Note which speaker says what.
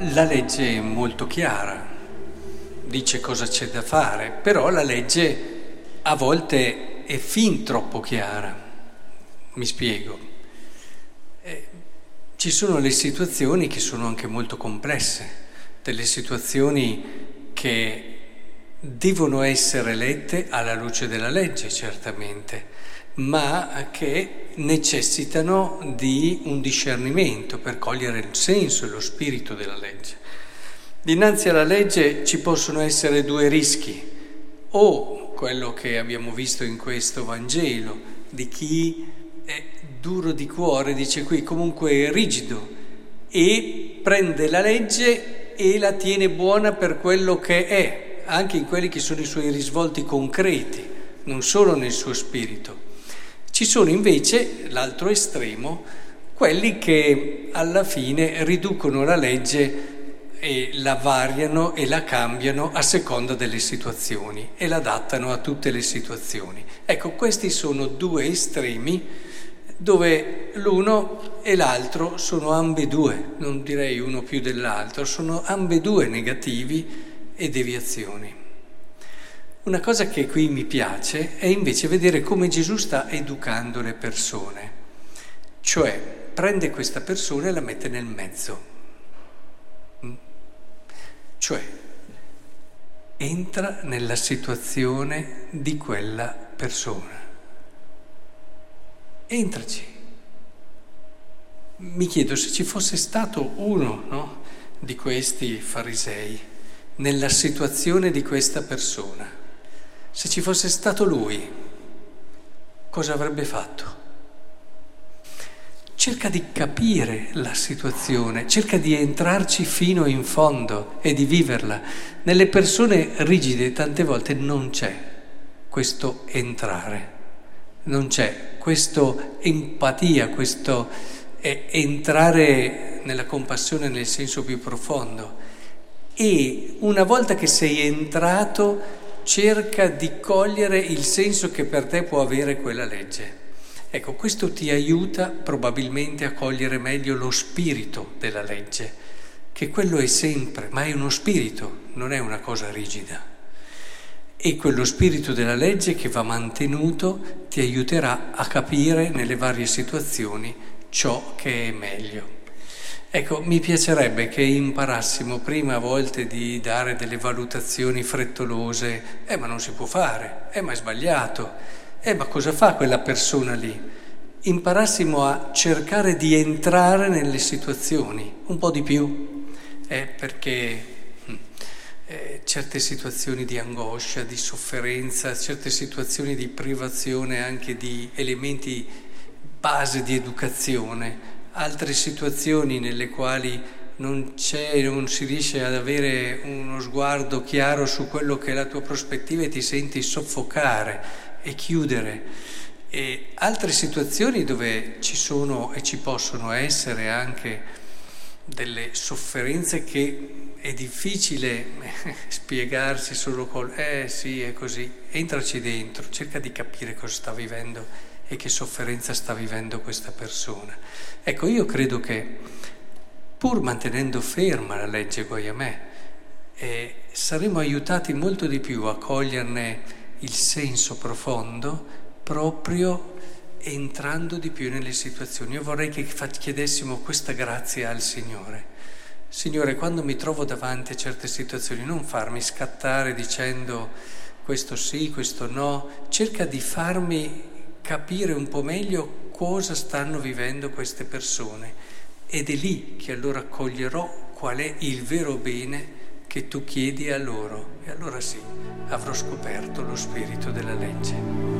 Speaker 1: la legge è molto chiara, dice cosa c'è da fare, però la legge a volte è fin troppo chiara. Mi spiego. Eh, ci sono le situazioni che sono anche molto complesse, delle situazioni che devono essere lette alla luce della legge, certamente, ma che necessitano di un discernimento per cogliere il senso e lo spirito della legge. Dinanzi alla legge ci possono essere due rischi, o quello che abbiamo visto in questo Vangelo, di chi è duro di cuore, dice qui comunque è rigido, e prende la legge e la tiene buona per quello che è, anche in quelli che sono i suoi risvolti concreti, non solo nel suo spirito. Ci sono invece, l'altro estremo, quelli che alla fine riducono la legge e la variano e la cambiano a seconda delle situazioni e l'adattano a tutte le situazioni. Ecco, questi sono due estremi dove l'uno e l'altro sono ambedue, non direi uno più dell'altro, sono ambedue negativi e deviazioni. Una cosa che qui mi piace è invece vedere come Gesù sta educando le persone, cioè prende questa persona e la mette nel mezzo, mm? cioè entra nella situazione di quella persona. Entraci. Mi chiedo se ci fosse stato uno no, di questi farisei nella situazione di questa persona se ci fosse stato lui, cosa avrebbe fatto? Cerca di capire la situazione, cerca di entrarci fino in fondo e di viverla. Nelle persone rigide tante volte non c'è questo entrare, non c'è questa empatia, questo entrare nella compassione nel senso più profondo. E una volta che sei entrato, cerca di cogliere il senso che per te può avere quella legge. Ecco, questo ti aiuta probabilmente a cogliere meglio lo spirito della legge, che quello è sempre, ma è uno spirito, non è una cosa rigida. E quello spirito della legge che va mantenuto ti aiuterà a capire nelle varie situazioni ciò che è meglio. Ecco, mi piacerebbe che imparassimo prima a volte di dare delle valutazioni frettolose, eh ma non si può fare, eh ma è sbagliato, eh ma cosa fa quella persona lì? Imparassimo a cercare di entrare nelle situazioni un po' di più, eh, perché hm, eh, certe situazioni di angoscia, di sofferenza, certe situazioni di privazione anche di elementi base di educazione, altre situazioni nelle quali non, non si riesce ad avere uno sguardo chiaro su quello che è la tua prospettiva e ti senti soffocare e chiudere. E altre situazioni dove ci sono e ci possono essere anche delle sofferenze che è difficile spiegarsi solo col eh sì è così, entraci dentro, cerca di capire cosa sta vivendo e che sofferenza sta vivendo questa persona. Ecco, io credo che pur mantenendo ferma la legge guai a me, eh, saremo aiutati molto di più a coglierne il senso profondo proprio entrando di più nelle situazioni. Io vorrei che chiedessimo questa grazia al Signore. Signore, quando mi trovo davanti a certe situazioni, non farmi scattare dicendo questo sì, questo no, cerca di farmi capire un po' meglio cosa stanno vivendo queste persone ed è lì che allora coglierò qual è il vero bene che tu chiedi a loro e allora sì, avrò scoperto lo spirito della legge.